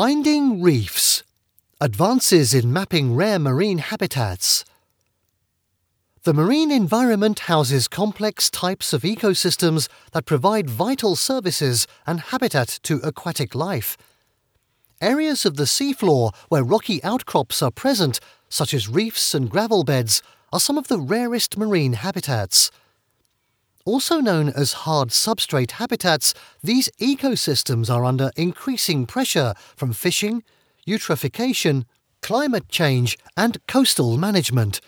Finding Reefs Advances in Mapping Rare Marine Habitats. The marine environment houses complex types of ecosystems that provide vital services and habitat to aquatic life. Areas of the seafloor where rocky outcrops are present, such as reefs and gravel beds, are some of the rarest marine habitats. Also known as hard substrate habitats, these ecosystems are under increasing pressure from fishing, eutrophication, climate change, and coastal management.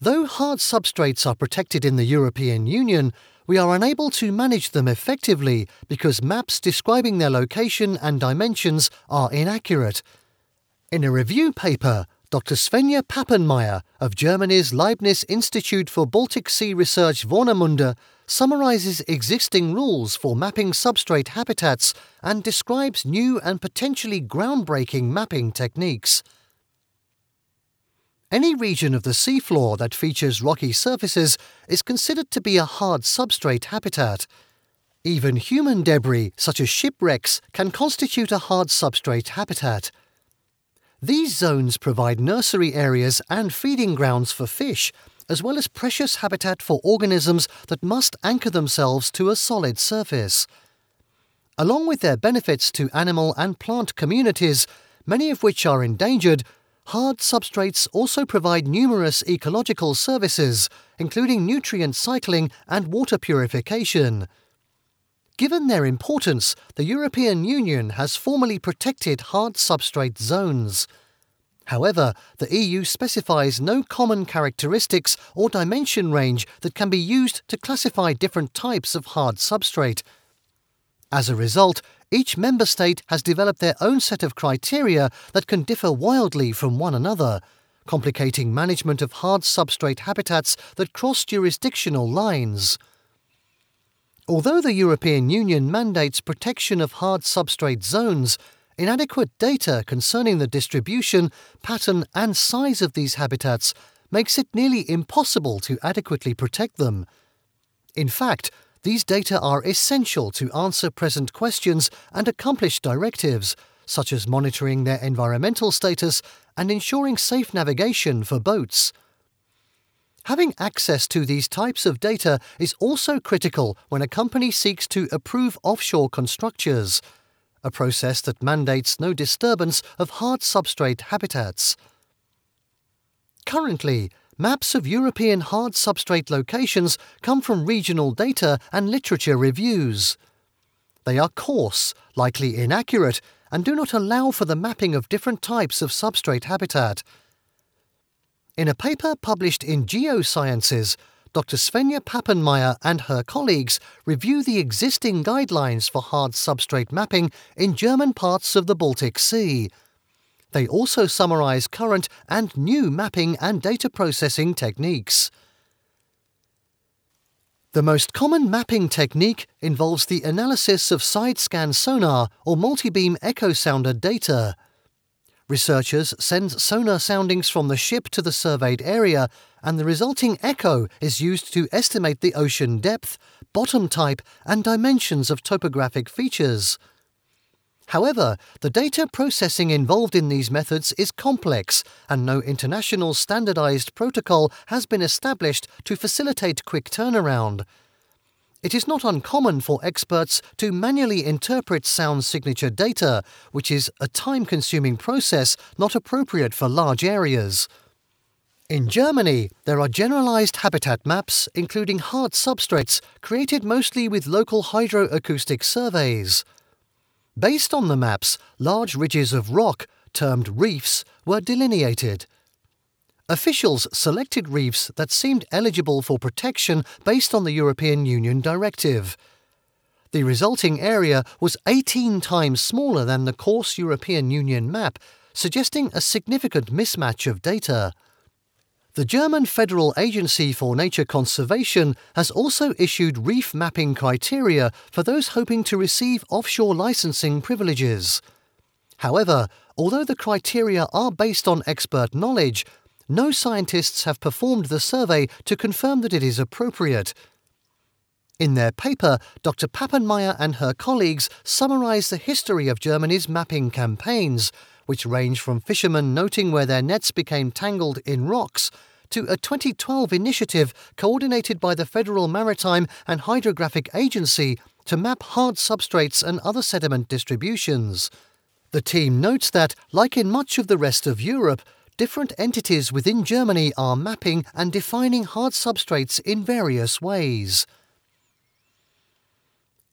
Though hard substrates are protected in the European Union, we are unable to manage them effectively because maps describing their location and dimensions are inaccurate. In a review paper, Dr. Svenja Papenmeier of Germany's Leibniz Institute for Baltic Sea Research Warnemünde summarizes existing rules for mapping substrate habitats and describes new and potentially groundbreaking mapping techniques. Any region of the seafloor that features rocky surfaces is considered to be a hard substrate habitat. Even human debris, such as shipwrecks, can constitute a hard substrate habitat. These zones provide nursery areas and feeding grounds for fish, as well as precious habitat for organisms that must anchor themselves to a solid surface. Along with their benefits to animal and plant communities, many of which are endangered, hard substrates also provide numerous ecological services, including nutrient cycling and water purification. Given their importance, the European Union has formally protected hard substrate zones. However, the EU specifies no common characteristics or dimension range that can be used to classify different types of hard substrate. As a result, each member state has developed their own set of criteria that can differ wildly from one another, complicating management of hard substrate habitats that cross jurisdictional lines. Although the European Union mandates protection of hard substrate zones, inadequate data concerning the distribution, pattern, and size of these habitats makes it nearly impossible to adequately protect them. In fact, these data are essential to answer present questions and accomplish directives, such as monitoring their environmental status and ensuring safe navigation for boats. Having access to these types of data is also critical when a company seeks to approve offshore constructures, a process that mandates no disturbance of hard substrate habitats. Currently, maps of European hard substrate locations come from regional data and literature reviews. They are coarse, likely inaccurate, and do not allow for the mapping of different types of substrate habitat. In a paper published in Geosciences, Dr. Svenja Papenmeier and her colleagues review the existing guidelines for hard substrate mapping in German parts of the Baltic Sea. They also summarize current and new mapping and data processing techniques. The most common mapping technique involves the analysis of side scan sonar or multi-beam echo sounder data. Researchers send sonar soundings from the ship to the surveyed area, and the resulting echo is used to estimate the ocean depth, bottom type, and dimensions of topographic features. However, the data processing involved in these methods is complex, and no international standardized protocol has been established to facilitate quick turnaround. It is not uncommon for experts to manually interpret sound signature data, which is a time consuming process not appropriate for large areas. In Germany, there are generalized habitat maps, including hard substrates, created mostly with local hydroacoustic surveys. Based on the maps, large ridges of rock, termed reefs, were delineated. Officials selected reefs that seemed eligible for protection based on the European Union directive. The resulting area was 18 times smaller than the coarse European Union map, suggesting a significant mismatch of data. The German Federal Agency for Nature Conservation has also issued reef mapping criteria for those hoping to receive offshore licensing privileges. However, although the criteria are based on expert knowledge, no scientists have performed the survey to confirm that it is appropriate. In their paper, Dr. Papenmeier and her colleagues summarize the history of Germany's mapping campaigns, which range from fishermen noting where their nets became tangled in rocks to a 2012 initiative coordinated by the Federal Maritime and Hydrographic Agency to map hard substrates and other sediment distributions. The team notes that, like in much of the rest of Europe, different entities within Germany are mapping and defining hard substrates in various ways.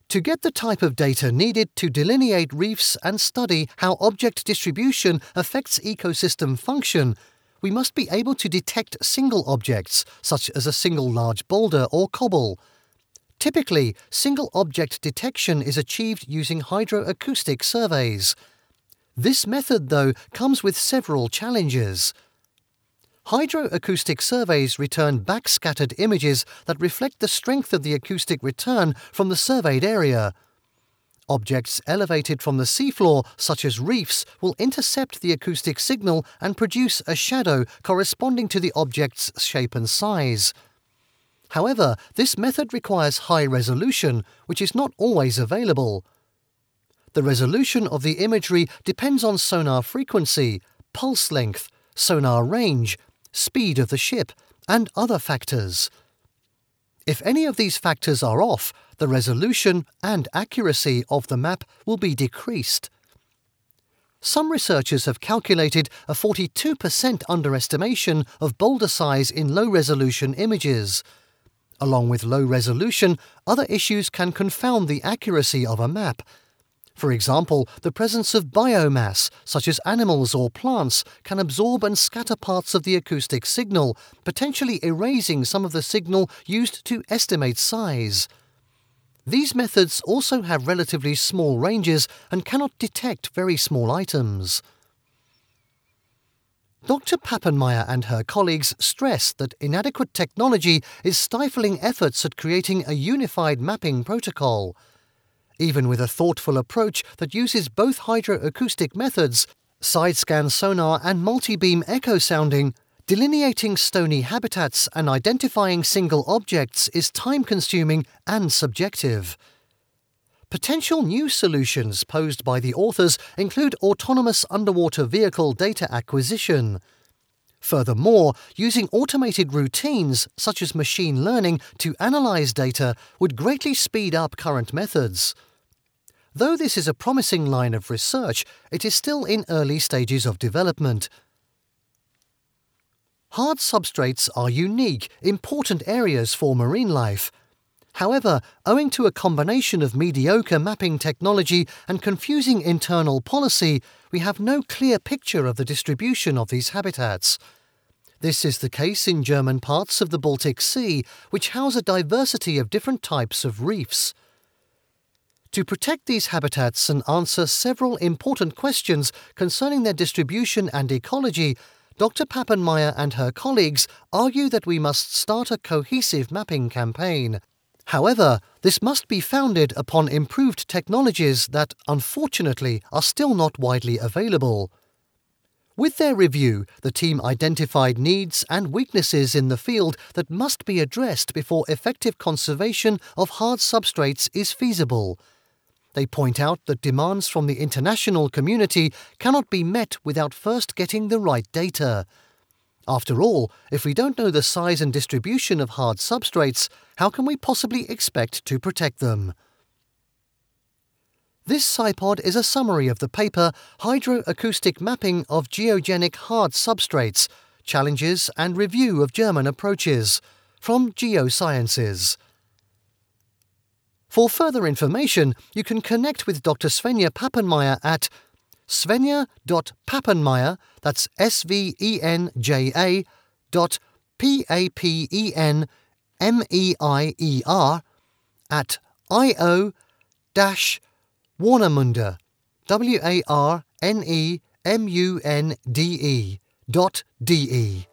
To get the type of data needed to delineate reefs and study how object distribution affects ecosystem function, we must be able to detect single objects, such as a single large boulder or cobble. Typically, single object detection is achieved using hydroacoustic surveys. This method, though, comes with several challenges. Hydroacoustic surveys return backscattered images that reflect the strength of the acoustic return from the surveyed area. Objects elevated from the seafloor, such as reefs, will intercept the acoustic signal and produce a shadow corresponding to the object's shape and size. However, this method requires high resolution, which is not always available. The resolution of the imagery depends on sonar frequency, pulse length, sonar range, speed of the ship, and other factors. If any of these factors are off, the resolution and accuracy of the map will be decreased. Some researchers have calculated a 42% underestimation of boulder size in low resolution images. Along with low resolution, other issues can confound the accuracy of a map, for example, the presence of biomass, such as animals or plants, can absorb and scatter parts of the acoustic signal, potentially erasing some of the signal used to estimate size. These methods also have relatively small ranges and cannot detect very small items. Dr. Papenmeier and her colleagues stress that inadequate technology is stifling efforts at creating a unified mapping protocol. Even with a thoughtful approach that uses both hydroacoustic methods, side scan sonar and multi beam echo sounding, delineating stony habitats and identifying single objects is time consuming and subjective. Potential new solutions posed by the authors include autonomous underwater vehicle data acquisition. Furthermore, using automated routines such as machine learning to analyze data would greatly speed up current methods. Though this is a promising line of research, it is still in early stages of development. Hard substrates are unique, important areas for marine life. However, owing to a combination of mediocre mapping technology and confusing internal policy, we have no clear picture of the distribution of these habitats. This is the case in German parts of the Baltic Sea, which house a diversity of different types of reefs. To protect these habitats and answer several important questions concerning their distribution and ecology, Dr. Papenmeier and her colleagues argue that we must start a cohesive mapping campaign. However, this must be founded upon improved technologies that, unfortunately, are still not widely available. With their review, the team identified needs and weaknesses in the field that must be addressed before effective conservation of hard substrates is feasible. They point out that demands from the international community cannot be met without first getting the right data. After all, if we don't know the size and distribution of hard substrates, how can we possibly expect to protect them? This SciPod is a summary of the paper Hydroacoustic Mapping of Geogenic Hard Substrates Challenges and Review of German Approaches from Geosciences. For further information, you can connect with Dr. Svenja Papenmeier at svenja.papenmeier, that's S V E N J A, dot P A P E N M E I E R, at io dash Warnemunde, W A R N E M U N D E dot D E.